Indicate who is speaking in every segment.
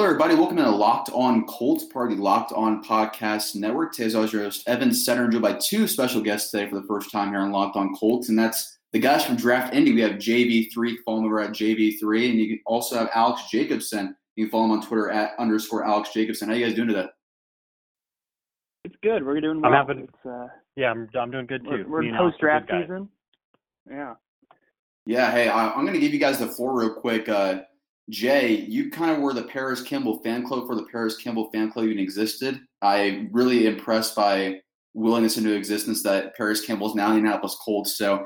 Speaker 1: Hello, everybody. Welcome to the Locked On Colts, Party, Locked On Podcast Network. Today, I was your host, Evan Setter, joined by two special guests today for the first time here on Locked On Colts, and that's the guys from Draft Indy. We have JV3, follow them over at JV3, and you can also have Alex Jacobson. You can follow him on Twitter at underscore Alex Jacobson. How you guys doing today?
Speaker 2: It's good. We're doing well.
Speaker 3: I'm having,
Speaker 2: it's, uh,
Speaker 3: yeah, I'm, I'm doing good too.
Speaker 2: We're, we're post draft season. Yeah.
Speaker 1: Yeah. Hey, I, am going to give you guys the floor real quick. Uh, Jay, you kind of were the Parris Campbell fan club for the Parris Campbell fan club even existed. I really impressed by willingness into existence that Parris Campbell is now Indianapolis Colts. So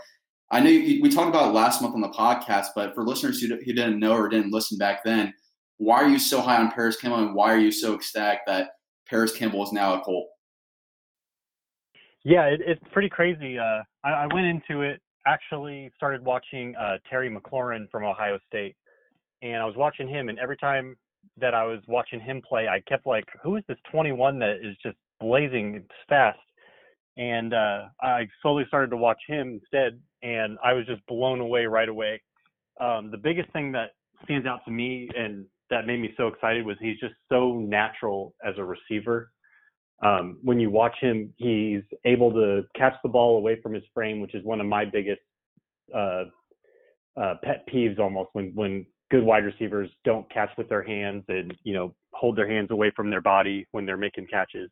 Speaker 1: I know you, we talked about last month on the podcast, but for listeners who, who didn't know or didn't listen back then, why are you so high on Parris Campbell and why are you so ecstatic that Parris Campbell is now a Colt?
Speaker 3: Yeah, it, it's pretty crazy. Uh, I, I, went into it actually started watching uh, Terry McLaurin from Ohio State and I was watching him, and every time that I was watching him play, I kept like, who is this 21 that is just blazing fast? And uh, I slowly started to watch him instead, and I was just blown away right away. Um, the biggest thing that stands out to me and that made me so excited was he's just so natural as a receiver. Um, when you watch him, he's able to catch the ball away from his frame, which is one of my biggest uh, uh, pet peeves almost when when good wide receivers don't catch with their hands and you know hold their hands away from their body when they're making catches.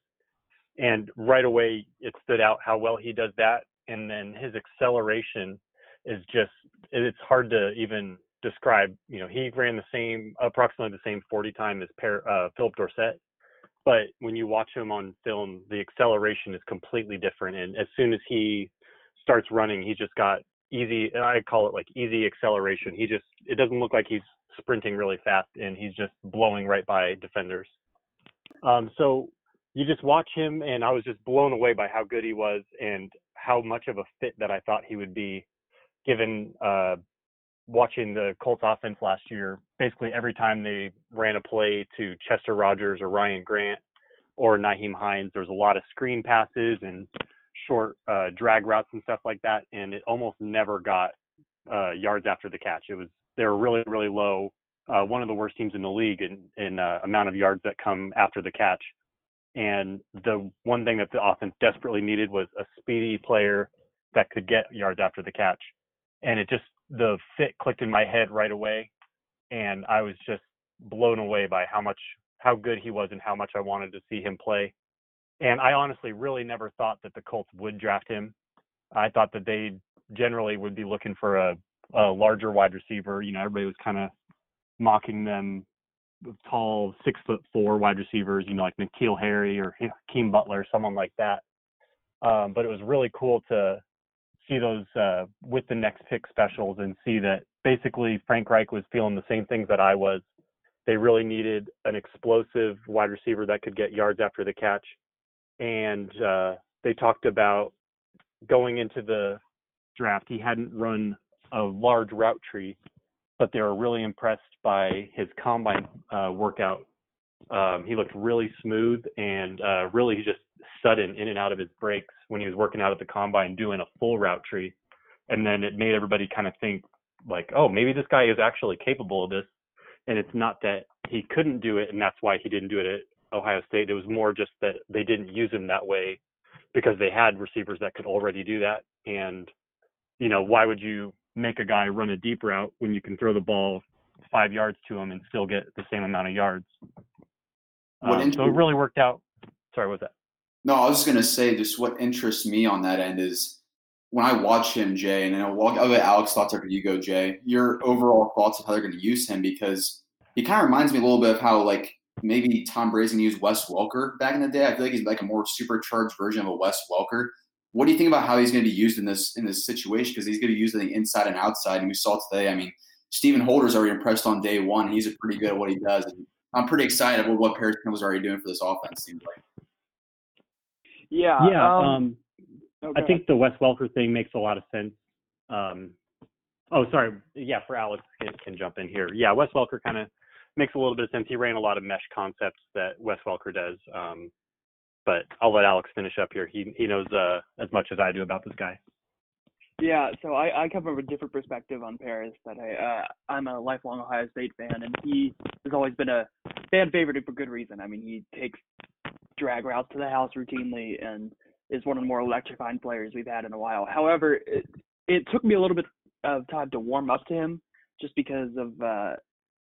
Speaker 3: And right away, it stood out how well he does that. And then his acceleration is just it's hard to even describe. You know, he ran the same approximately the same 40 time as per, uh, Phillip Dorsett. But when you watch him on film, the acceleration is completely different. And as soon as he starts running, he just got easy i call it like easy acceleration. He just it doesn't look like he's sprinting really fast and he's just blowing right by defenders. Um, so you just watch him and i was just blown away by how good he was and how much of a fit that i thought he would be given uh, watching the colts offense last year. Basically every time they ran a play to chester rogers or ryan grant or Nyheim Hines, there was a lot of screen passes and short uh, drag routes and stuff like that, and it almost never got uh, yards after the catch. It was they were really really low. Uh, one of the worst teams in the league in in uh, amount of yards that come after the catch. And the one thing that the offense desperately needed was a speedy player that could get yards after the catch. And it just the fit clicked in my head right away, and I was just blown away by how much how good he was and how much I wanted to see him play. And I honestly really never thought that the Colts would draft him. I thought that they generally would be looking for a, a larger wide receiver. You know, everybody was kind of mocking them tall, six foot four wide receivers, you know, like N'Keal Harry or Keem Butler, someone like that. Um, but it was really cool to see those uh, with the next pick specials and see that basically Frank Reich was feeling the same things that I was. They really needed an explosive wide receiver that could get yards after the catch and uh, they talked about going into the draft. He hadn't run a large route tree, but they were really impressed by his combine uh, workout. Um, he looked really smooth and uh, really just sudden in and out of his breaks when he was working out at the combine doing a full route tree. And then it made everybody kind of think like, oh, maybe this guy is actually capable of this. And it's not that he couldn't do it, and that's why he didn't do it Ohio State. It was more just that they didn't use him that way because they had receivers that could already do that. And, you know, why would you make a guy run a deep route when you can throw the ball five yards to him and still get the same amount of yards? Um, so it really worked out. Sorry, what was that?
Speaker 1: No, I was just going to say just what interests me on that end is when I watch him, Jay, and I'll, I'll get Alex thoughts after you go, Jay, your overall thoughts of how they're going to use him because he kind of reminds me a little bit of how like maybe Tom Brazen used Wes Welker back in the day. I feel like he's like a more supercharged version of a Wes Welker. What do you think about how he's going to be used in this in this situation? Because he's going to be used on the inside and outside. And we saw today. I mean, Stephen Holder's already impressed on day one. He's a pretty good at what he does. And I'm pretty excited about what Parris was already doing for this offense. Seems like.
Speaker 2: Yeah.
Speaker 3: Yeah. Um, um, okay. I think the Wes Welker thing makes a lot of sense. Um, oh, sorry. Yeah, for Alex can, can jump in here. Yeah, Wes Welker kind of makes a little bit of sense. He ran a lot of mesh concepts that Wes Welker does. Um, but I'll let Alex finish up here. He he knows uh, as much as I do about this guy.
Speaker 2: Yeah, so I, I come from a different perspective on Parris. That I uh, I'm a lifelong Ohio State fan, and he has always been a fan favorite for good reason. I mean, he takes drag routes to the house routinely and is one of the more electrifying players we've had in a while. However, it, it took me a little bit of time to warm up to him just because of uh,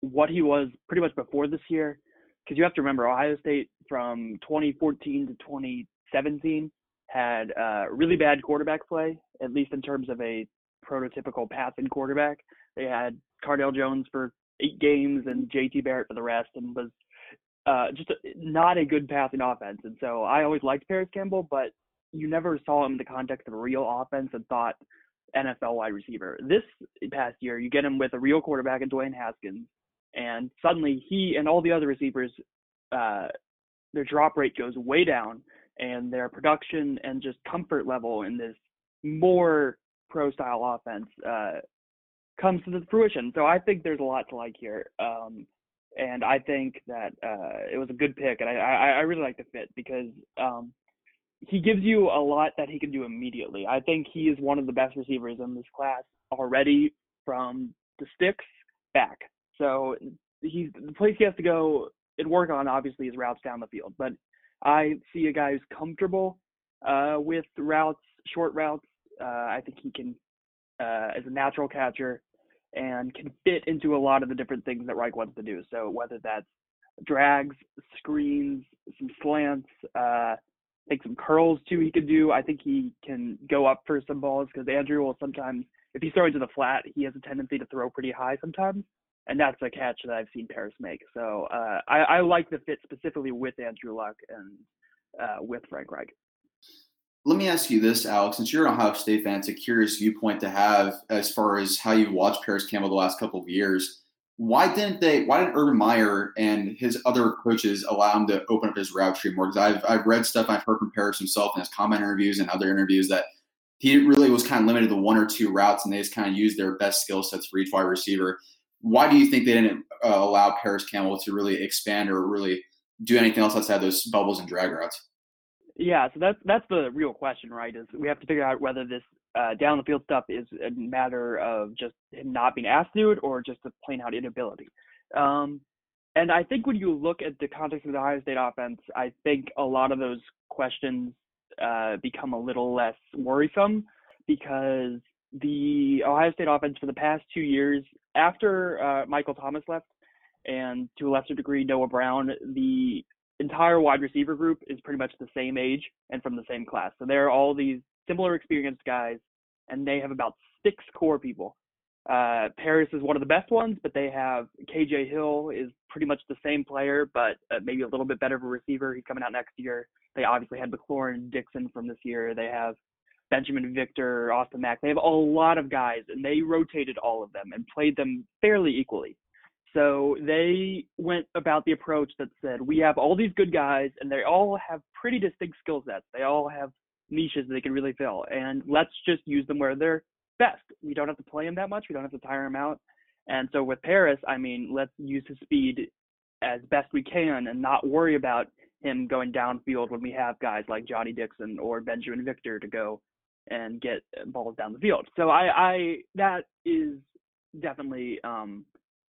Speaker 2: what he was pretty much before this year. Because you have to remember, Ohio State from 2014 to 2017 had uh, really bad quarterback play, at least in terms of a prototypical passing quarterback. They had Cardale Jones for eight games and JT Barrett for the rest, and was uh, just a, not a good passing offense. And so I always liked Parris Campbell, but you never saw him in the context of a real offense and thought NFL wide receiver. This past year, you get him with a real quarterback in Dwayne Haskins, and suddenly he and all the other receivers, uh, their drop rate goes way down, and their production and just comfort level in this more pro style offense uh, comes to fruition. So I think there's a lot to like here. Um, and I think that uh, it was a good pick, and I, I, I really like the fit because um, he gives you a lot that he can do immediately. I think he is one of the best receivers in this class already from the sticks back. So he's the place he has to go and work on obviously is routes down the field. But I see a guy who's comfortable uh, with routes, short routes. Uh, I think he can, uh, as a natural catcher, and can fit into a lot of the different things that Reich wants to do. So whether that's drags, screens, some slants, uh, some curls too he could do. I think he can go up for some balls because Andrew will sometimes, if he's throwing to the flat, he has a tendency to throw pretty high sometimes. And that's a catch that I've seen Parris make. So uh, I, I like the fit specifically with Andrew Luck and uh, with Frank Reich.
Speaker 1: Let me ask you this, Alex. Since you're an Ohio State fan, it's a curious viewpoint to have as far as how you watch Parris Campbell the last couple of years why didn't they? Why didn't Urban Meyer and his other coaches allow him to open up his route tree more? Because I've I've read stuff I've heard from Parris himself in his combine interviews and other interviews that he really was kind of limited to one or two routes, and they just kind of used their best skill sets for each wide receiver. Why do you think they didn't uh, allow Parris Campbell to really expand or really do anything else outside those bubbles and drag routes?
Speaker 2: Yeah, so that's that's the real question, right? Is we have to figure out whether this uh, down the field stuff is a matter of just him not being asked to it or just a plain out inability. Um, and I think when you look at the context of the Ohio State offense, I think a lot of those questions uh, become a little less worrisome because the Ohio State offense for the past two years, after uh, Michael Thomas left, and to a lesser degree Noah Brown, the entire wide receiver group is pretty much the same age and from the same class. So they're all these similar experienced guys, and they have about six core people. Uh, Parris is one of the best ones, but they have KJ Hill is pretty much the same player, but uh, maybe a little bit better of a receiver. He's coming out next year. They obviously had McLaurin Dixon from this year. They have Binjimen Victor, Austin Mack. They have a lot of guys, and they rotated all of them and played them fairly equally. So they went about the approach that said, we have all these good guys, and they all have pretty distinct skill sets. They all have niches they can really fill. And let's just use them where they're best. We don't have to play him that much. We don't have to tire him out. And so with Parris, I mean, let's use his speed as best we can and not worry about him going downfield when we have guys like Johnnie Dixon or Benjamin Victor to go and get balls down the field. So I, I that is definitely um,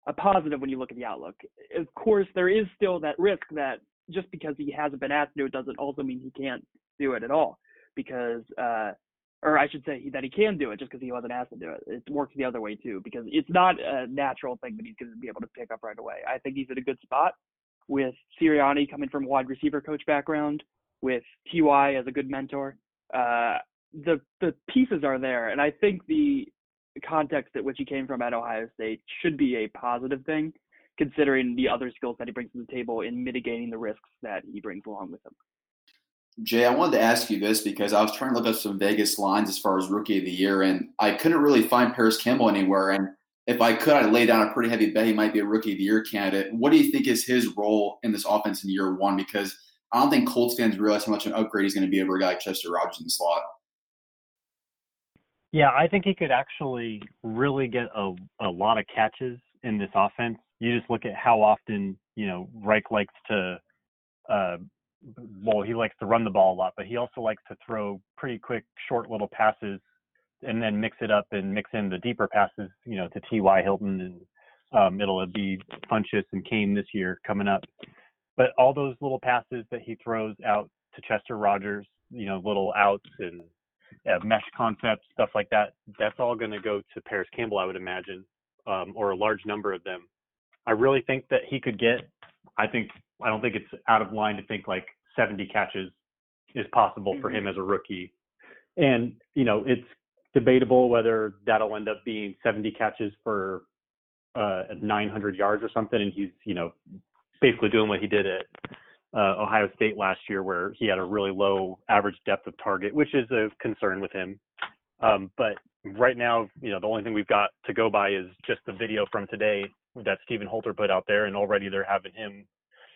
Speaker 2: a positive when you look at the outlook. Of course, there is still that risk that just because he hasn't been asked to do it doesn't also mean he can't do it at all because, uh, or I should say that he can do it just because he wasn't asked to do it. It works the other way too because it's not a natural thing that he's going to be able to pick up right away. I think he's in a good spot with Sirianni coming from a wide receiver coach background, with Ty as a good mentor. Uh, the the pieces are there, and I think the context at which he came from at Ohio State should be a positive thing, considering the other skills that he brings to the table in mitigating the risks that he brings along with him.
Speaker 1: Jay, I wanted to ask you this because I was trying to look up some Vegas lines as far as rookie of the year, and I couldn't really find Parris Campbell anywhere. And if I could, I'd lay down a pretty heavy bet he might be a rookie of the year candidate. What do you think is his role in this offense in year one? Because I don't think Colts fans realize how much an upgrade he's going to be over a guy like Chester Rogers in the slot.
Speaker 3: Yeah, I think he could actually really get a, a lot of catches in this offense. You just look at how often, you know, Reich likes to uh, well, he likes to run the ball a lot, but he also likes to throw pretty quick, short little passes and then mix it up and mix in the deeper passes, you know, to T.Y. Hilton and Um, it'll be Funchess and Cain this year coming up. But all those little passes that he throws out to Chester Rogers, you know, little outs and uh, mesh concepts, stuff like that, that's all going to go to Parris Campbell, I would imagine, um, or a large number of them. I really think that he could get. I think I don't think it's out of line to think like 70 catches is possible for him mm-hmm. as a rookie. And, you know, it's debatable whether that'll end up being 70 catches for uh, 900 yards or something. And he's, you know, basically doing what he did at uh, Ohio State last year, where he had a really low average depth of target, which is a concern with him. Um, but right now, you know, the only thing we've got to go by is just the video from today that Stephen Holder put out there, and already they're having him,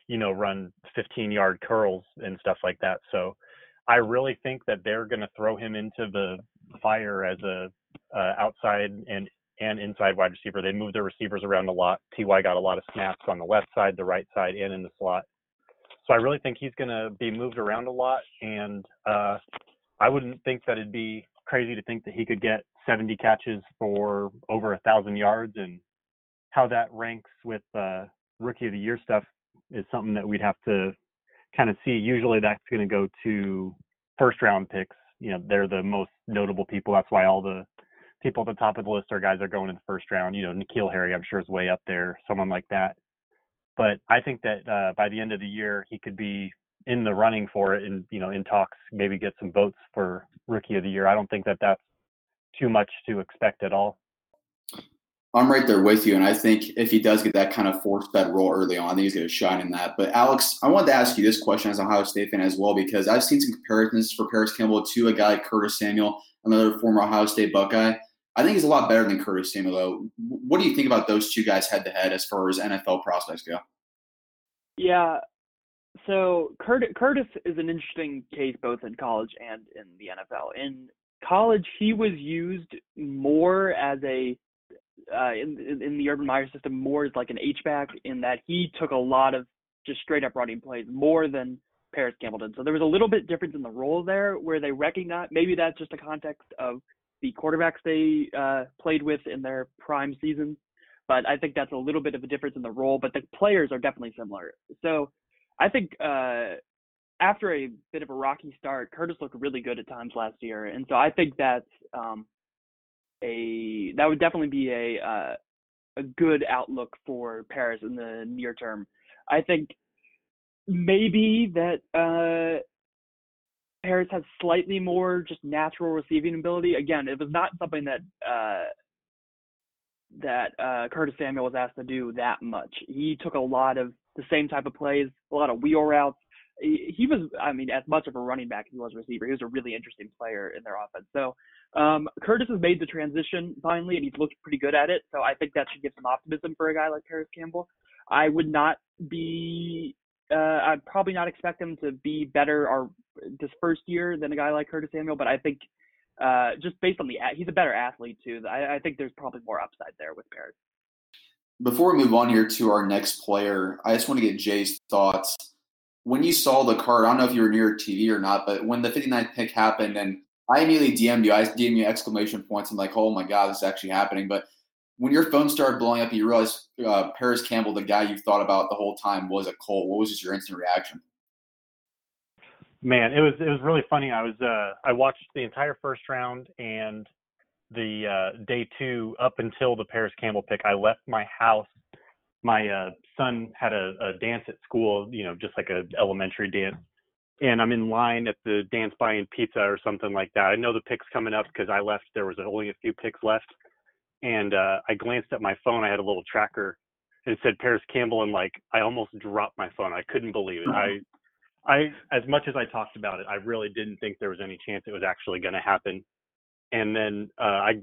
Speaker 3: you know, run 15 yard curls and stuff like that. So I really think that they're going to throw him into the fire as a uh, outside and and inside wide receiver. They move their receivers around a lot. Ty got a lot of snaps on the left side, the right side, and in the slot. So I really think he's going to be moved around a lot, and uh, I wouldn't think that it'd be crazy to think that he could get 70 catches for over a thousand yards. And how that ranks with uh, rookie of the year stuff is something that we'd have to kind of see. Usually that's going to go to first round picks. You know, they're the most notable people. That's why all the people at the top of the list are guys that are going in the first round. You know, N'Keal Harry, I'm sure is way up there, someone like that. But I think that uh, by the end of the year, he could be in the running for it, and you know, in talks, maybe get some votes for rookie of the year. I don't think that that's too much to expect at all.
Speaker 1: I'm right there with you, and I think if he does get that kind of force fed role early on, I think he's going to shine in that. But Alex, I wanted to ask you this question as a Ohio State fan as well, because I've seen some comparisons for Parris Campbell to a guy like Curtis Samuel, another former Ohio State Buckeye. I think he's a lot better than Curtis Samuel. What do you think about those two guys head to head as far as NFL prospects go?
Speaker 2: Yeah, so Curtis, Curtis is an interesting case both in college and in the NFL. In college, he was used more as a uh, in in the Urban Meyer system more as like an H back in that he took a lot of just straight up running plays more than Parris Campbell did. So there was a little bit difference in the role there where they recognize maybe that's just a context of the quarterbacks they uh, played with in their prime seasons. But I think that's a little bit of a difference in the role, but the players are definitely similar. So I think uh, after a bit of a rocky start, Curtis looked really good at times last year, and so I think that's um, a that would definitely be a uh, a good outlook for Parris in the near term. I think maybe that uh, Parris has slightly more just natural receiving ability. Again, it was not something that uh, that uh, Curtis Samuel was asked to do that much. He took a lot of the same type of plays, a lot of wheel routes. He, was, I mean, as much of a running back as he was a receiver. He was a really interesting player in their offense. So um, Curtis has made the transition finally, and he's looked pretty good at it. So I think that should give some optimism for a guy like Parris Campbell. I would not be, uh, I'd probably not expect him to be better or this first year than a guy like Curtis Samuel, but I think uh, just based on the, he's a better athlete too. I, I think there's probably more upside there with Parris.
Speaker 1: Before we move on here to our next player, I just want to get Jay's thoughts. When you saw the card, I don't know if you were near TV or not, but when the 59th pick happened and I immediately DM'd you. I DM'd you exclamation points. I'm like, oh my God, this is actually happening. But when your phone started blowing up, you realized uh, Parris Campbell, the guy you thought about the whole time, was a Colt. What was just your instant reaction?
Speaker 3: Man, it was it was really funny. I was uh, I watched the entire first round and the uh, day two up until the Parris Campbell pick. I left my house. My uh, son had a, a dance at school, you know, just like a elementary dance and I'm in line at the dance buying pizza or something like that. I know the pick's coming up because I left. There was only a few picks left, and uh, I glanced at my phone. I had a little tracker, and it said Parris Campbell, and like I almost dropped my phone. I couldn't believe it. I, I as much as I talked about it, I really didn't think there was any chance it was actually going to happen. And then uh, I,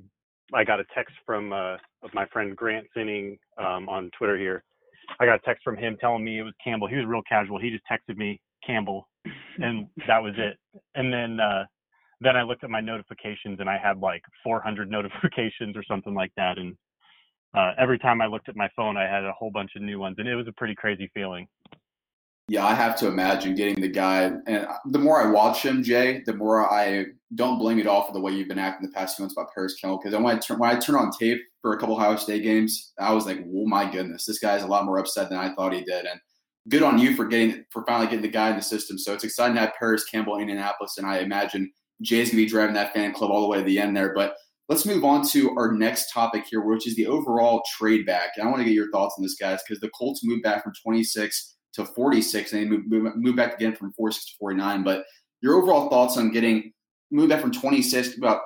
Speaker 3: I got a text from uh, my friend Grant Zinning um, on Twitter here. I got a text from him telling me it was Campbell. He was real casual. He just texted me Campbell, and that was it. And then uh, then I looked at my notifications, and I had like 400 notifications or something like that. And uh, every time I looked at my phone, I had a whole bunch of new ones, and it was a pretty crazy feeling.
Speaker 1: Yeah, I have to imagine getting the guy, and the more I watch him, Jay, the more I don't blame at all for the way you've been acting the past few months about Parris Campbell. Because when I turn when I turn on tape for a couple of Ohio State games, I was like, "Oh my goodness, this guy's a lot more upset than I thought he did." And good on you for getting for finally getting the guy in the system. So it's exciting to have Parris Campbell in Indianapolis, and I imagine Jay's gonna be driving that fan club all the way to the end there. But let's move on to our next topic here, which is the overall trade back. And I want to get your thoughts on this, guys, because the Colts moved back from 26 to 46, and they moved, moved back again from 46 to 49. But your overall thoughts on getting moved back from 26 about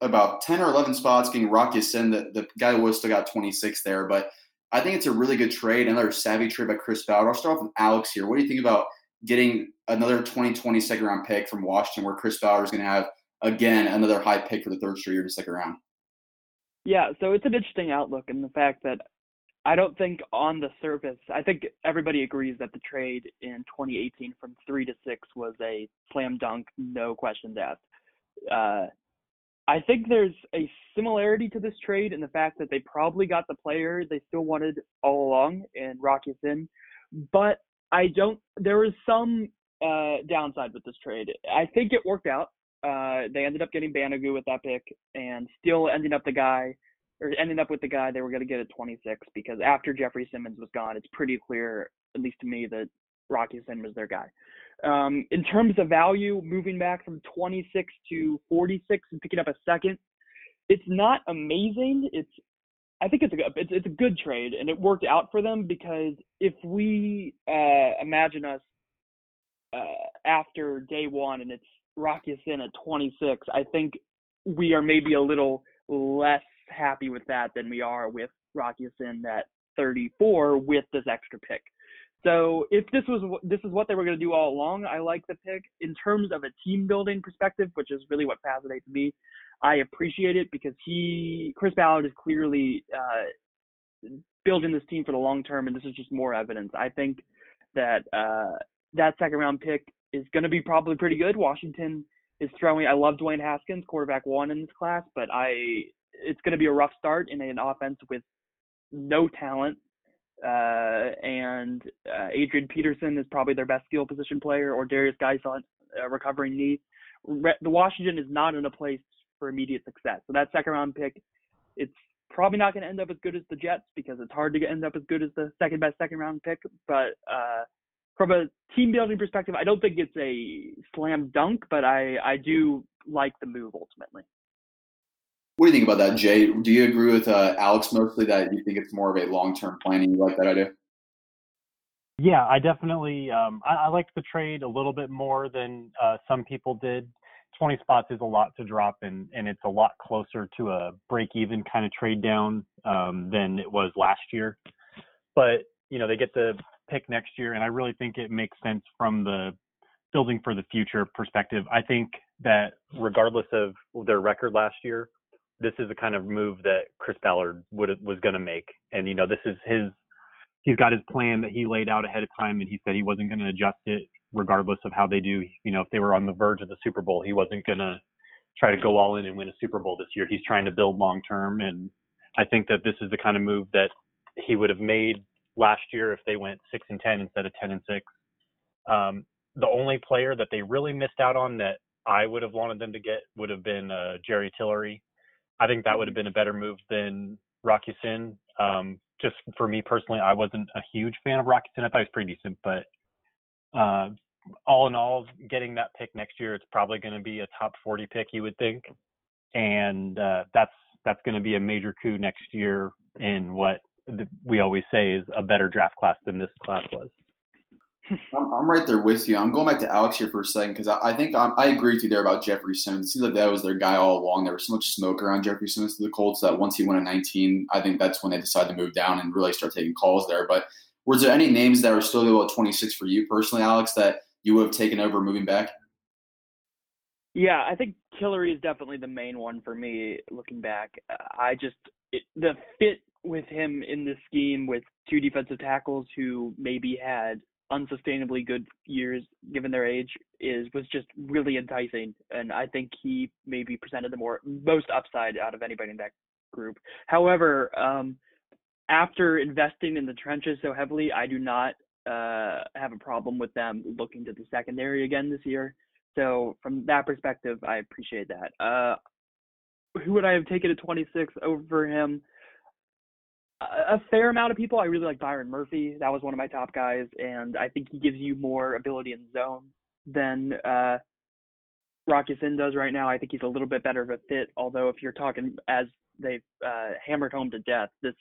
Speaker 1: about 10 or 11 spots, getting Rocky Ya-Sin, the, the guy who was still got 26 there. But I think it's a really good trade, another savvy trade by Chris Ballard. I'll start off with Alex here. What do you think about getting another 2020 second round pick from Washington, where Chris Ballard is going to have again another high pick for the third straight year to second round.
Speaker 2: Yeah, so it's an interesting outlook in the fact that I don't think on the surface, I think everybody agrees that the trade in 2018 from three to six was a slam dunk, no questions asked. Uh, I think there's a similarity to this trade in the fact that they probably got the player they still wanted all along in Rock Ya-Sin, but I don't. There was some uh, downside with this trade. I think it worked out. Uh, they ended up getting Banogu with that pick and still ending up the guy or ending up with the guy they were going to get at 26 because after Jeffrey Simmons was gone, it's pretty clear, at least to me, that Rock Ya-Sin was their guy. Um, in terms of value, moving back from 26 to 46 and picking up a second, it's not amazing. It's I think it's a it's, it's a good trade and it worked out for them because if we uh, imagine us uh, after day one and it's Rock Ya-Sin at 26, I think we are maybe a little less happy with that than we are with Rock Ya-Sin at 34 with this extra pick. So if this was this is what they were going to do all along, I like the pick. In terms of a team building perspective, which is really what fascinates me, I appreciate it because he Chris Ballard is clearly uh, building this team for the long term, and this is just more evidence. I think that uh, that second round pick is going to be probably pretty good. Washington is throwing. I love Dwayne Haskins, quarterback one in this class, but I it's going to be a rough start in an offense with no talent. Uh, and uh, Adrian Peterson is probably their best skill position player, or Derrius Guice on uh, recovering knee. Re- the Washington is not in a place for immediate success. So that second round pick, it's probably not going to end up as good as the Jets because it's hard to end up as good as the second best second round pick. But uh, from a team building perspective, I don't think it's a slam dunk, but I, I do like the move ultimately.
Speaker 1: What do you think about that, Jay? Do you agree with uh, Alex mostly that you think it's more of a long term planning? You like that idea?
Speaker 3: Yeah, I definitely um, I, I like the trade a little bit more than uh, some people did. 20 spots is a lot to drop, and and it's a lot closer to a break even kind of trade down um, than it was last year. But you know they get the pick next year, and I really think it makes sense from the building for the future perspective. I think that regardless of their record last year, this is the kind of move that Chris Ballard would was going to make, and you know this is his. He's got his plan that he laid out ahead of time, and he said he wasn't going to adjust it regardless of how they do. You know, if they were on the verge of the Super Bowl, he wasn't going to try to go all in and win a Super Bowl this year. He's trying to build long term, and I think that this is the kind of move that he would have made last year if they went six and ten instead of ten and six. Um, the only player that they really missed out on that I would have wanted them to get would have been uh, Jerry Tillery. I think that would have been a better move than Rock Ya-Sin. Um, just for me personally, I wasn't a huge fan of Rock Ya-Sin. I thought he was pretty decent, but uh, all in all, getting that pick next year, it's probably going to be a top 40 pick, you would think, and uh, that's that's going to be a major coup next year in what we always say is a better draft class than this class was.
Speaker 1: I'm, I'm right there with you. I'm going back to Alex here for a second because I, I, think I'm, i agree with you there about Jeffrey Simmons. It seems like that was their guy all along. There was so much smoke around Jeffrey Simmons to the Colts that once he went at 19, I think that's when they decided to move down and really start taking calls there. But was there any names that were still about 26 for you personally, Alex, that you would have taken over moving back?
Speaker 2: Yeah, I think Tillery is definitely the main one for me looking back. I just it, the fit with him in this scheme with two defensive tackles who maybe had unsustainably good years given their age is was just really enticing and I think he maybe presented the more most upside out of anybody in that group. However, um after investing in the trenches so heavily, I do not uh, have a problem with them looking to the secondary again this year. So from that perspective, I appreciate that. Uh, who would I have taken at 26 over him? A, fair amount of people. I really like Byron Murphy. That was one of my top guys, and I think he gives you more ability in zone than uh, Rock Ya-Sin does right now. I think he's a little bit better of a fit. Although if you're talking as they've uh, hammered home to death, this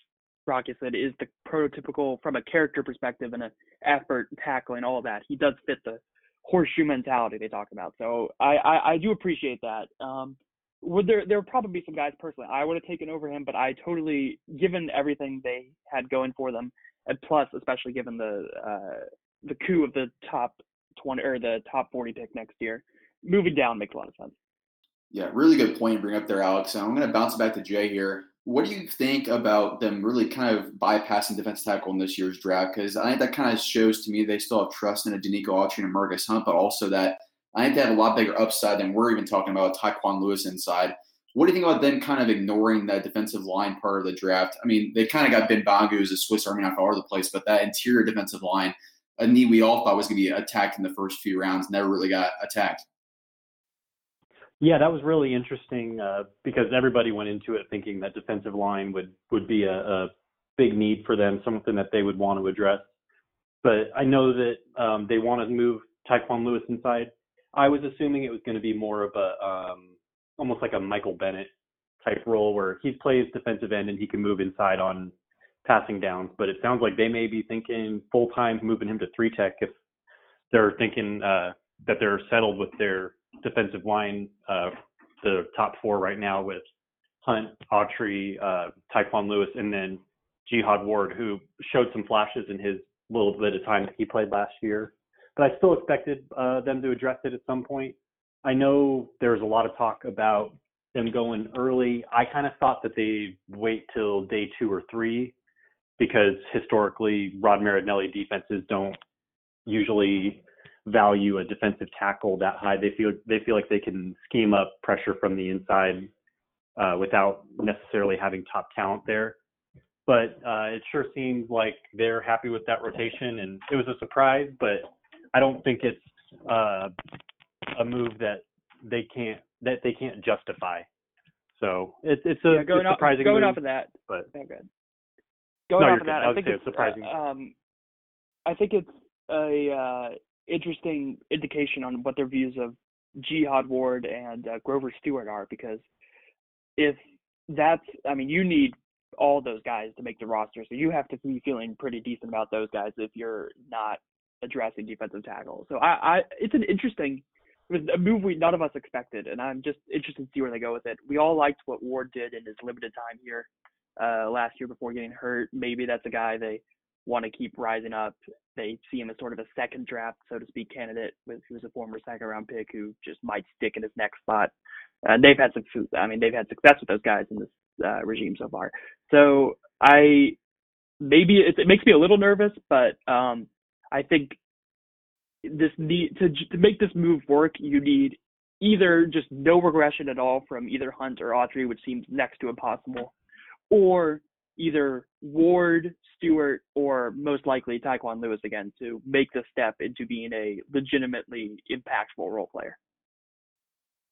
Speaker 2: Rock Ya-Sin is the prototypical from a character perspective and an effort tackling all that. He does fit the horseshoe mentality they talk about. So I, I, I do appreciate that. Um, would there there would probably be some guys personally I would have taken over him, but I totally given everything they had going for them, and plus especially given the uh, the coup of the top twenty or the top forty pick next year, moving down makes a lot of sense.
Speaker 1: Yeah, really good point you bring up there, Alex. And I'm going to bounce back to Jay here. What do you think about them really kind of bypassing defense tackle in this year's draft? Because I think that kind of shows to me they still have trust in a Denico Autry and Margus Hunt, but also that I think they have a lot bigger upside than we're even talking about a Tyquan Lewis inside. What do you think about them kind of ignoring that defensive line part of the draft? I mean, they kind of got Ben Banogu as a Swiss Army knife all over the place, but that interior defensive line, a knee we all thought was going to be attacked in the first few rounds, never really got attacked.
Speaker 3: Yeah, that was really interesting uh, because everybody went into it thinking that defensive line would would be a, a big need for them, something that they would want to address. But I know that um, they want to move Tyquan Lewis inside. I was assuming it was going to be more of a um, almost like a Michael Bennett type role where he plays defensive end and he can move inside on passing downs. But it sounds like they may be thinking full time moving him to three tech if they're thinking uh, that they're settled with their defensive line, uh, the top four right now with Hunt, Autry, uh, Tyquan Lewis, and then Jihad Ward, who showed some flashes in his little bit of time that he played last year but I still expected uh, them to address it at some point. I know there was a lot of talk about them going early. I kind of thought that they wait till day two or three because historically Rod Marinelli defenses don't usually value a defensive tackle that high. They feel they feel like they can scheme up pressure from the inside uh, without necessarily having top talent there. But uh, it sure seems like they're happy with that rotation, and it was a surprise. But I don't think it's uh, a move that they can't that they can't justify. So it's it's a
Speaker 2: yeah, going
Speaker 3: it's surprising
Speaker 2: off, going
Speaker 3: move,
Speaker 2: off of that.
Speaker 3: But
Speaker 2: oh, good. Going
Speaker 3: no,
Speaker 2: off of that, I,
Speaker 3: I
Speaker 2: think
Speaker 3: it's surprising.
Speaker 2: Um, I think it's a uh, interesting indication on what their views of Jihad Ward and uh, Grover Stewart are because if that's, I mean, you need all those guys to make the roster, so you have to be feeling pretty decent about those guys if you're not addressing defensive tackle. So I, I it's an interesting a move we none of us expected, and I'm just interested to see where they go with it. We all liked what Ward did in his limited time here uh, last year before getting hurt. Maybe that's a guy they want to keep rising up. They see him as sort of a second draft, so to speak, candidate with who's a former second round pick who just might stick in his next spot. They've had success. I mean, they've had success with those guys in this uh, regime so far. So I maybe it, it makes me a little nervous, but um, I think this need to to make this move work, you need either just no regression at all from either Hunt or Autry, which seems next to impossible, or either Ward, Stewart, or most likely Tyquan Lewis again to make the step into being a legitimately impactful role player.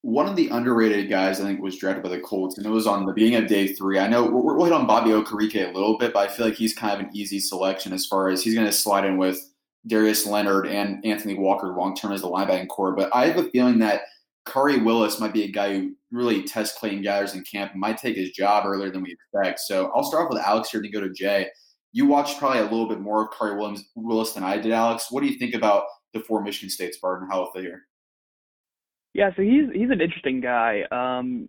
Speaker 1: One of the underrated guys I think was drafted by the Colts, and it was on the beginning of day three. I know we'll hit on Bobby Okereke a little bit, but I feel like he's kind of an easy selection as far as he's going to slide in with Darius Leonard and Anthony Walker long term as the linebacking core. But I have a feeling that Khari Willis might be a guy who really tests Clayton Geathers in camp and might take his job earlier than we expect. So I'll start off with Alex here to go to Jay. You watched probably a little bit more of Khari Williams, Willis than I did, Alex. What do you think about the four Michigan State Spartan? How they here?
Speaker 2: Yeah, so he's he's an interesting guy. Um,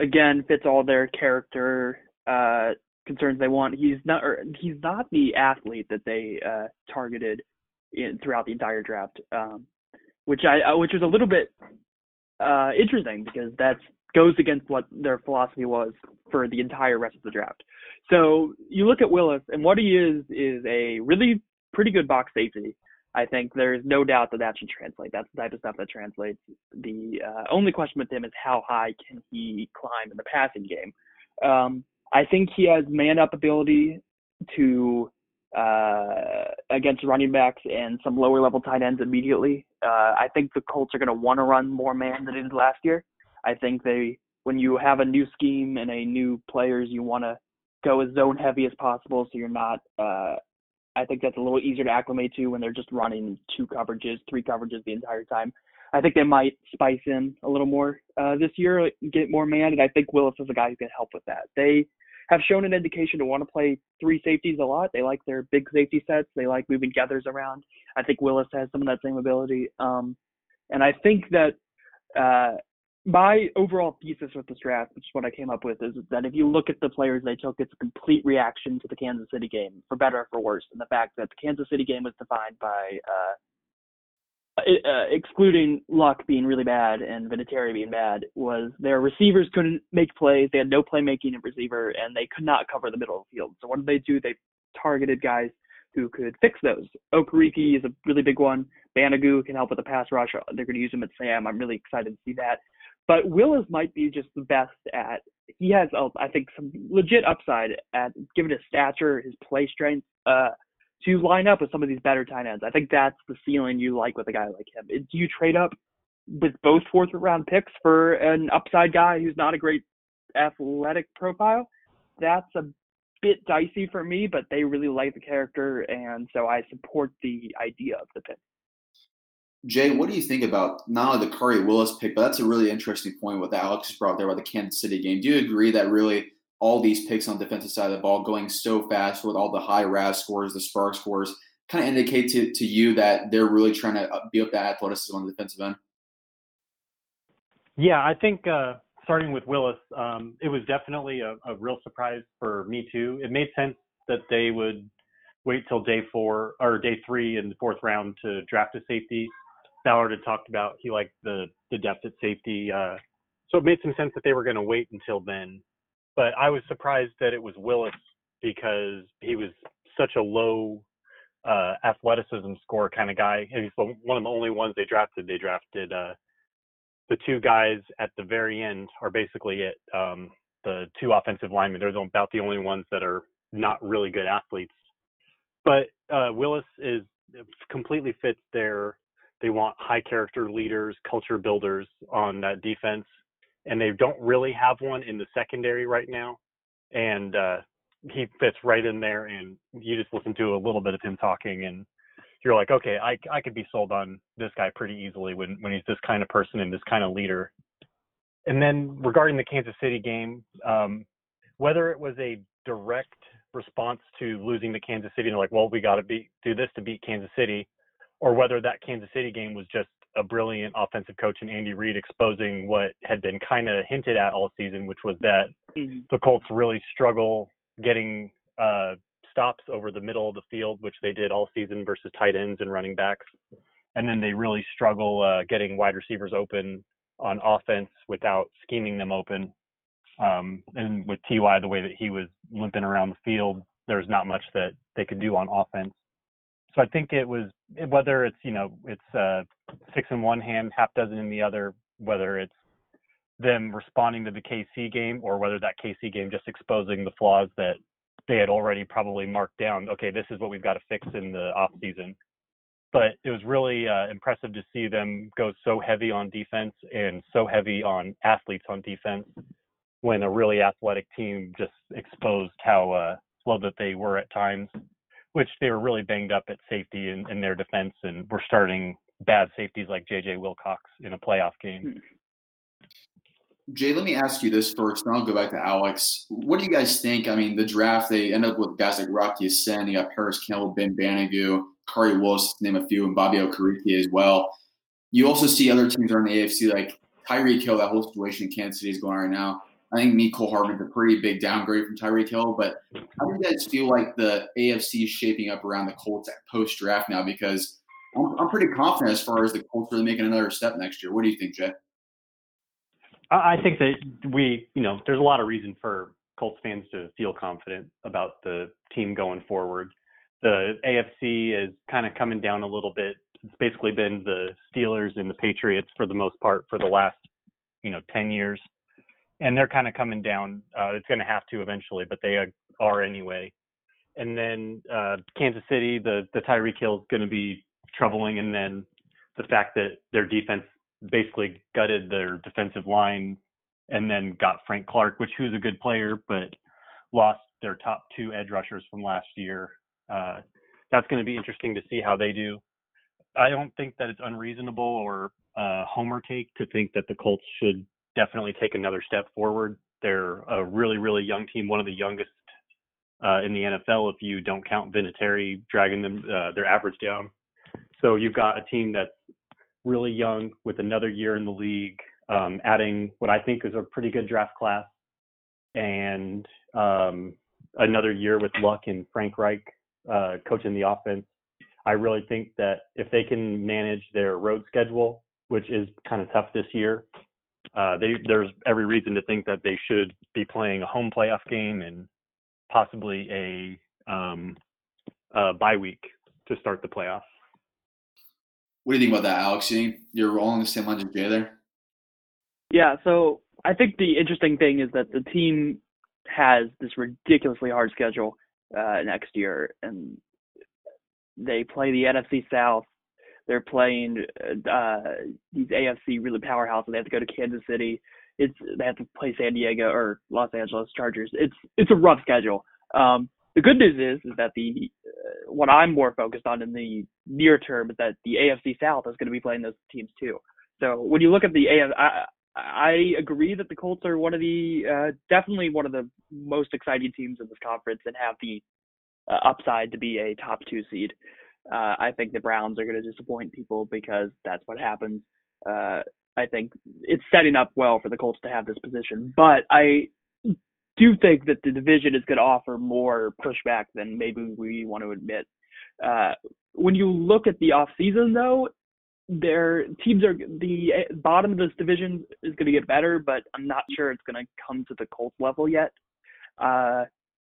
Speaker 2: again, fits all their character uh, concerns they want. He's not he's not the athlete that they uh, targeted in, throughout the entire draft, um, which I uh, which was a little bit uh, interesting because that goes against what their philosophy was for the entire rest of the draft. So you look at Willis, and what he is is a really pretty good box safety. I think there's no doubt that that should translate. That's the type of stuff that translates. The uh, only question with him is how high can he climb in the passing game. Um, I think he has man up ability to uh, against running backs and some lower level tight ends immediately. Uh, I think the Colts are going to want to run more man than they did last year. I think they, when you have a new scheme and a new players, you want to go as zone heavy as possible so you're not. Uh, I think that's a little easier to acclimate to when they're just running two coverages, three coverages the entire time. I think they might spice in a little more uh, this year, get more man, and I think Willis is a guy who can help with that. They have shown an indication to want to play three safeties a lot. They like their big safety sets. They like moving Geathers around. I think Willis has some of that same ability. Um, and I think that uh, my overall thesis with this draft, which is what I came up with, is that if you look at the players they took, it's a complete reaction to the Kansas City game, for better or for worse. And the fact that the Kansas City game was defined by uh, uh, excluding Luck being really bad and Vinatieri being bad, was their receivers couldn't make plays. They had no playmaking receiver, and they could not cover the middle of the field. So what did they do? They targeted guys who could fix those. Okereke is a really big one. Banogu can help with the pass rush. They're going to use him at Sam. I'm really excited to see that. But Willis might be just the best at. He has, uh, I think, some legit upside at given his stature, his play strength. Uh, to line up with some of these better tight ends. I think that's the ceiling you like with a guy like him. Do you trade up with both fourth round picks for an upside guy who's not a great athletic profile? That's a bit dicey for me, but they really like the character, and so I support the idea of the pick.
Speaker 1: Jay, what do you think about not only the Khari Willis pick, but that's a really interesting point what Alex brought there about the Kansas City game. Do you agree that really all these picks on the defensive side of the ball going so fast with all the high RAS scores, the SPARQ scores, kind of indicate to, to you that they're really trying to build that athleticism on the defensive end?
Speaker 3: Yeah, I think uh, starting with Willis, um, it was definitely a, a, real surprise for me too. It made sense that they would wait till day four or day three in the fourth round to draft a safety. Ballard had talked about he liked the the depth at safety, uh, so it made some sense that they were going to wait until then but I was surprised that it was Willis because he was such a low uh, athleticism score kind of guy. He's one of the only ones they drafted. They drafted uh, the two guys at the very end are basically it. Um, the two offensive linemen. They're about the only ones that are not really good athletes. But uh, Willis is completely fits their. They want high character leaders, culture builders on that defense and they don't really have one in the secondary right now. And uh, he fits right in there. And you just listen to a little bit of him talking, and you're like, okay, I I could be sold on this guy pretty easily when when he's this kind of person and this kind of leader. And then regarding the Kansas City game, um, whether it was a direct response to losing to Kansas City, and like, well, we got to be do this to beat Kansas City, or whether that Kansas City game was just a brilliant offensive coach in Andy Reid exposing what had been kind of hinted at all season, which was that mm-hmm. the Colts really struggle getting uh, stops over the middle of the field, which they did all season versus tight ends and running backs. And then they really struggle uh, getting wide receivers open on offense without scheming them open. Um, and with Ty, the way that he was limping around the field, there's not much that they could do on offense. So I think it was whether it's you know it's uh, six in one hand, half dozen in the other, whether it's them responding to the KC game or whether that KC game just exposing the flaws that they had already probably marked down. Okay, this is what we've got to fix in the off season. But it was really uh, impressive to see them go so heavy on defense and so heavy on athletes on defense when a really athletic team just exposed how uh, slow that they were at times which they were really banged up at safety in, in their defense and were starting bad safeties like JJ Wilcox in a playoff game. Hmm.
Speaker 1: Jay, let me ask you this first, and I'll go back to Alex. What do you guys think? I mean, the draft, they end up with guys like Rock Ya-Sin, you got Parris Campbell, Ben Banogu, Khari Willis, name a few, and Bobby Okereke as well. You also see other teams around the AFC, like Tyreek Hill, that whole situation in Kansas City is going on right now. I think Mecole Hardman's a pretty big downgrade from Tyreek Hill. But how do you guys feel like the AFC is shaping up around the Colts post draft now? Because I'm, I'm, pretty confident as far as the Colts really making another step next year. What do you think, Jay?
Speaker 3: I think that we, you know, there's a lot of reason for Colts fans to feel confident about the team going forward. The AFC is kind of coming down a little bit. It's basically been the Steelers and the Patriots for the most part for the last, you know, 10 years and they're kind of coming down. Uh, it's going to have to eventually, but they are anyway. and then uh, Kansas City, the the Tyreek Hill is going to be troubling, and then the fact that their defense basically gutted their defensive line, and then got Frank Clark, which who's a good player, but lost their top two edge rushers from last year. Uh, that's going to be interesting to see how they do. I don't think that it's unreasonable or uh, homer take to think that the Colts should definitely take another step forward. They're a really, really young team, one of the youngest uh, in the NFL if you don't count Vinatieri dragging them uh, their average down. So you've got a team that's really young with another year in the league, um, adding what I think is a pretty good draft class, and um, another year with Luck and Frank Reich uh, coaching the offense. I really think that if they can manage their road schedule, which is kind of tough this year, uh, they, there's every reason to think that they should be playing a home playoff game and possibly a, um, a bye week to start the playoffs.
Speaker 1: What do you think about that, Alex? You think you're all on the same lines as Jay there?
Speaker 2: Yeah, so I think the interesting thing is that the team has this ridiculously hard schedule uh, next year, and they play the NFC South. They're playing uh, these AFC really powerhouses. They have to go to Kansas City. It's they have to play San Diego or Los Angeles Chargers. It's it's a rough schedule. Um, the good news is is that the uh, what I'm more focused on in the near term is that the AFC South is going to be playing those teams too. So when you look at the AF, I, I agree that the Colts are one of the uh, definitely one of the most exciting teams in this conference and have the uh, upside to be a top two seed. Uh, I think the Browns are going to disappoint people because that's what happens. Uh, I think it's setting up well for the Colts to have this position, but I do think that the division is going to offer more pushback than maybe we want to admit. Uh, when you look at the off season, though, their teams are the bottom of this division is going to get better, but I'm not sure it's going to come to the Colts level yet. Uh,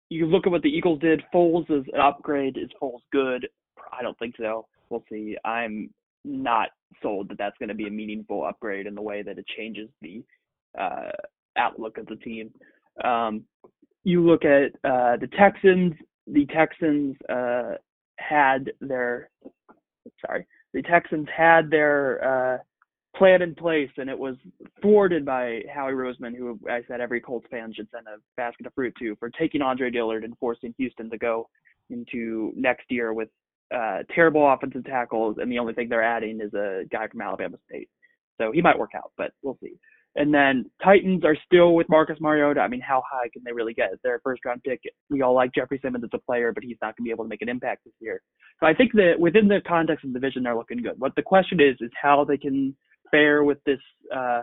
Speaker 2: you look at what the Eagles did. Foles is an upgrade. Is Foles good? I don't think so. We'll see. I'm not sold that that's going to be a meaningful upgrade in the way that it changes the uh, outlook of the team. Um, you look at uh, the Texans. The Texans uh, had their sorry. The Texans had their uh, plan in place, and it was thwarted by Howie Roseman, who I said every Colts fan should send a basket of fruit to, for taking Andre Dillard and forcing Houston to go into next year with uh, terrible offensive tackles, and the only thing they're adding is a guy from Alabama State. So he might work out, but we'll see. And then Titans are still with Marcus Mariota. I mean, how high can they really get? Their first round pick. We all like Jeffery Simmons as a player, but he's not going to be able to make an impact this year. So I think that within the context of the division, they're looking good. What the question is, is how they can fare with this uh,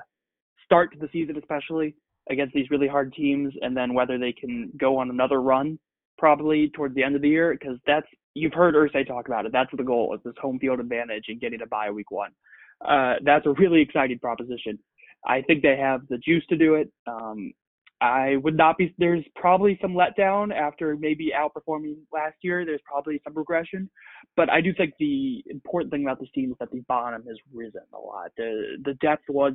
Speaker 2: start to the season, especially against these really hard teams, and then whether they can go on another run probably towards the end of the year, because that's you've heard Irsay talk about it. That's the goal is this home field advantage and getting a bye week one. Uh, that's a really exciting proposition. I think they have the juice to do it. Um, I would not be. There's probably some letdown after maybe outperforming last year. There's probably some regression, but I do think the important thing about this team is that the bottom has risen a lot. The the depth was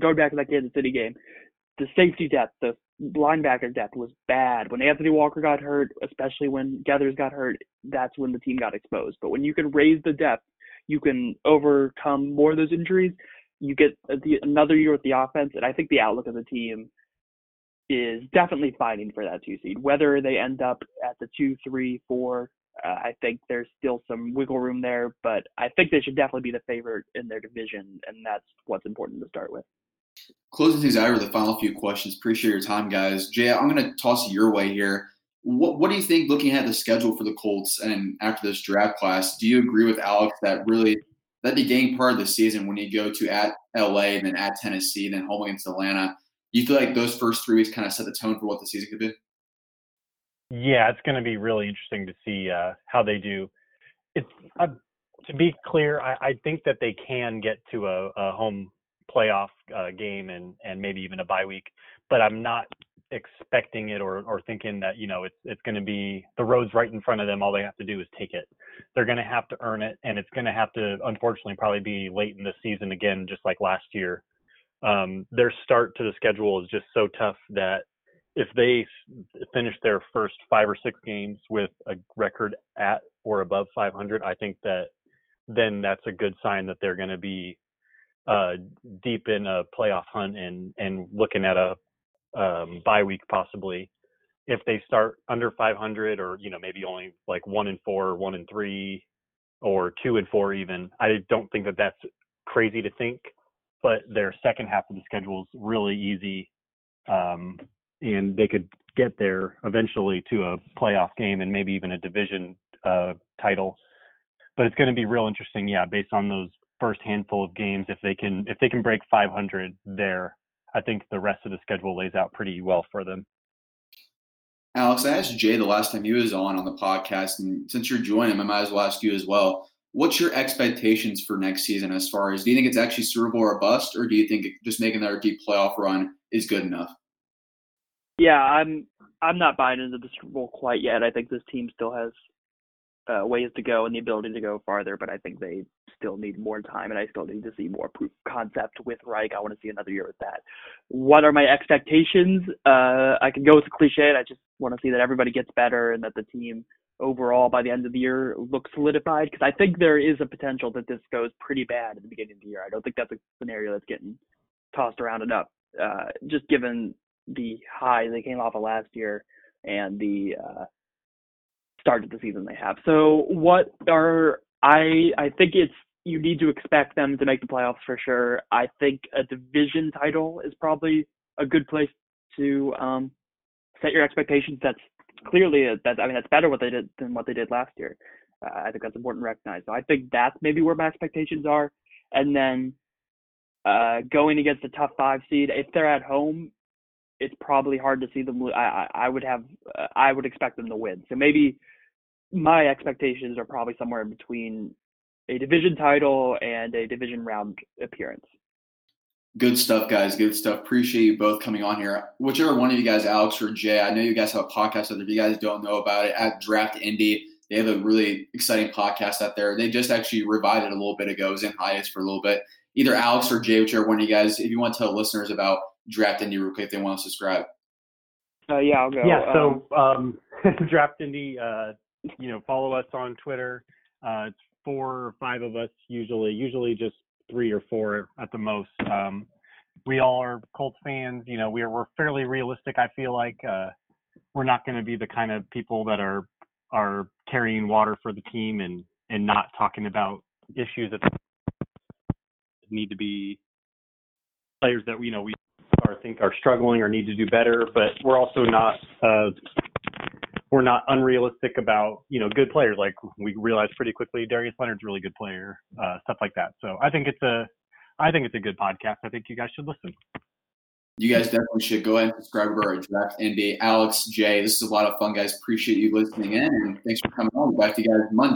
Speaker 2: going back to that Kansas City game. The safety depth, the linebacker depth was bad. When Anthony Walker got hurt, especially when Geathers got hurt, that's when the team got exposed. But when you can raise the depth, you can overcome more of those injuries. You get the, another year with the offense, and I think the outlook of the team is definitely fighting for that two seed. Whether they end up at the two, three, four, uh, I think there's still some wiggle room there, but I think they should definitely be the favorite in their division, and that's what's important to start with.
Speaker 1: Closing things out with the final few questions. Appreciate your time, guys. Jay, I'm going to toss your way here. What, what do you think looking at the schedule for the Colts and after this draft class? Do you agree with Alex that really that beginning part of the season when you go to at LA and then at Tennessee and then home against Atlanta? you feel like those first three weeks kind of set the tone for what the season could be?
Speaker 3: Yeah, it's going to be really interesting to see uh, how they do. It's uh, to be clear, I, I, think that they can get to a, a home playoff uh, game and and maybe even a bye week, but I'm not expecting it or or thinking that you know it's it's going to be the road's right in front of them. All they have to do is take it. They're going to have to earn it, and it's going to have to unfortunately probably be late in the season again, just like last year um, their start to the schedule is just so tough that if they finish their first five or six games with a record at or above 500, I think that then that's a good sign that they're going to be uh, deep in a playoff hunt and and looking at a um, bye week possibly. If they start under 500, or you know maybe only like one and four, or one and three, or two and four even, I don't think that that's crazy to think. But their second half of the schedule is really easy, um, and they could get there eventually to a playoff game and maybe even a division uh, title. But it's going to be real interesting, yeah, based on those first handful of games. If they can, if they can break 500 there, I think the rest of the schedule lays out pretty well for them.
Speaker 1: Alex, I asked Jay the last time he was on on the podcast, and since you're joining him, I might as well ask you as well. What's your expectations for next season as far as do you think it's actually Super Bowl or bust, or do you think just making that deep playoff run is good enough?
Speaker 2: Yeah, I'm I'm not buying into the Super Bowl quite yet. I think this team still has uh, ways to go and the ability to go farther, but I think they still need more time, and I still need to see more proof concept with Reich. I want to see another year with that. What are my expectations? Uh, I can go with the cliche. I just want to see that everybody gets better and that the team overall by the end of the year looks solidified. Because I think there is a potential that this goes pretty bad at the beginning of the year. I don't think that's a scenario that's getting tossed around enough, uh, just given the high they came off of last year and the uh, start of the season they have. So what are I I think it's you need to expect them to make the playoffs for sure. I think a division title is probably a good place to um, set your expectations. That's clearly a, that I mean that's better what they did than what they did last year. Uh, I think that's important to recognize. So I think that's maybe where my expectations are, and then uh, going against a tough five seed if they're at home. It's probably hard to see them. I, I, I would have, uh, I would expect them to win. So maybe my expectations are probably somewhere in between a division title and a division round appearance.
Speaker 1: Good stuff, guys. Good stuff. Appreciate you both coming on here. Whichever one of you guys, Alex or Jay, I know you guys have a podcast out there. If you guys don't know about it, at Draft Indy, they have a really exciting podcast out there. They just actually revived it a little bit ago. It was in hiatus for a little bit. Either Alex or Jay, whichever one of you guys, if you want to tell listeners about Draft Indy real quick, if they want to subscribe.
Speaker 2: Uh, yeah, I'll go.
Speaker 3: Yeah, so um, Draft Indy, uh, you know, follow us on Twitter. Uh, it's four or five of us usually, usually just three or four at the most. Um, we all are Colts fans. You know, we're we're fairly realistic. I feel like uh, we're not going to be the kind of people that are are carrying water for the team and and not talking about issues that need to be players that you know we are think are struggling or need to do better. But we're also not uh, we're not unrealistic about you know good players. Like we realized pretty quickly, Darius Leonard's a really good player, uh, stuff like that. So I think it's a I think it's a good podcast. I think you guys should listen.
Speaker 1: You guys definitely should go ahead and subscribe to our Draft Indy. Alex, Jay, this is a lot of fun, guys. Appreciate you listening in, and thanks for coming on. We'll back to you guys Monday.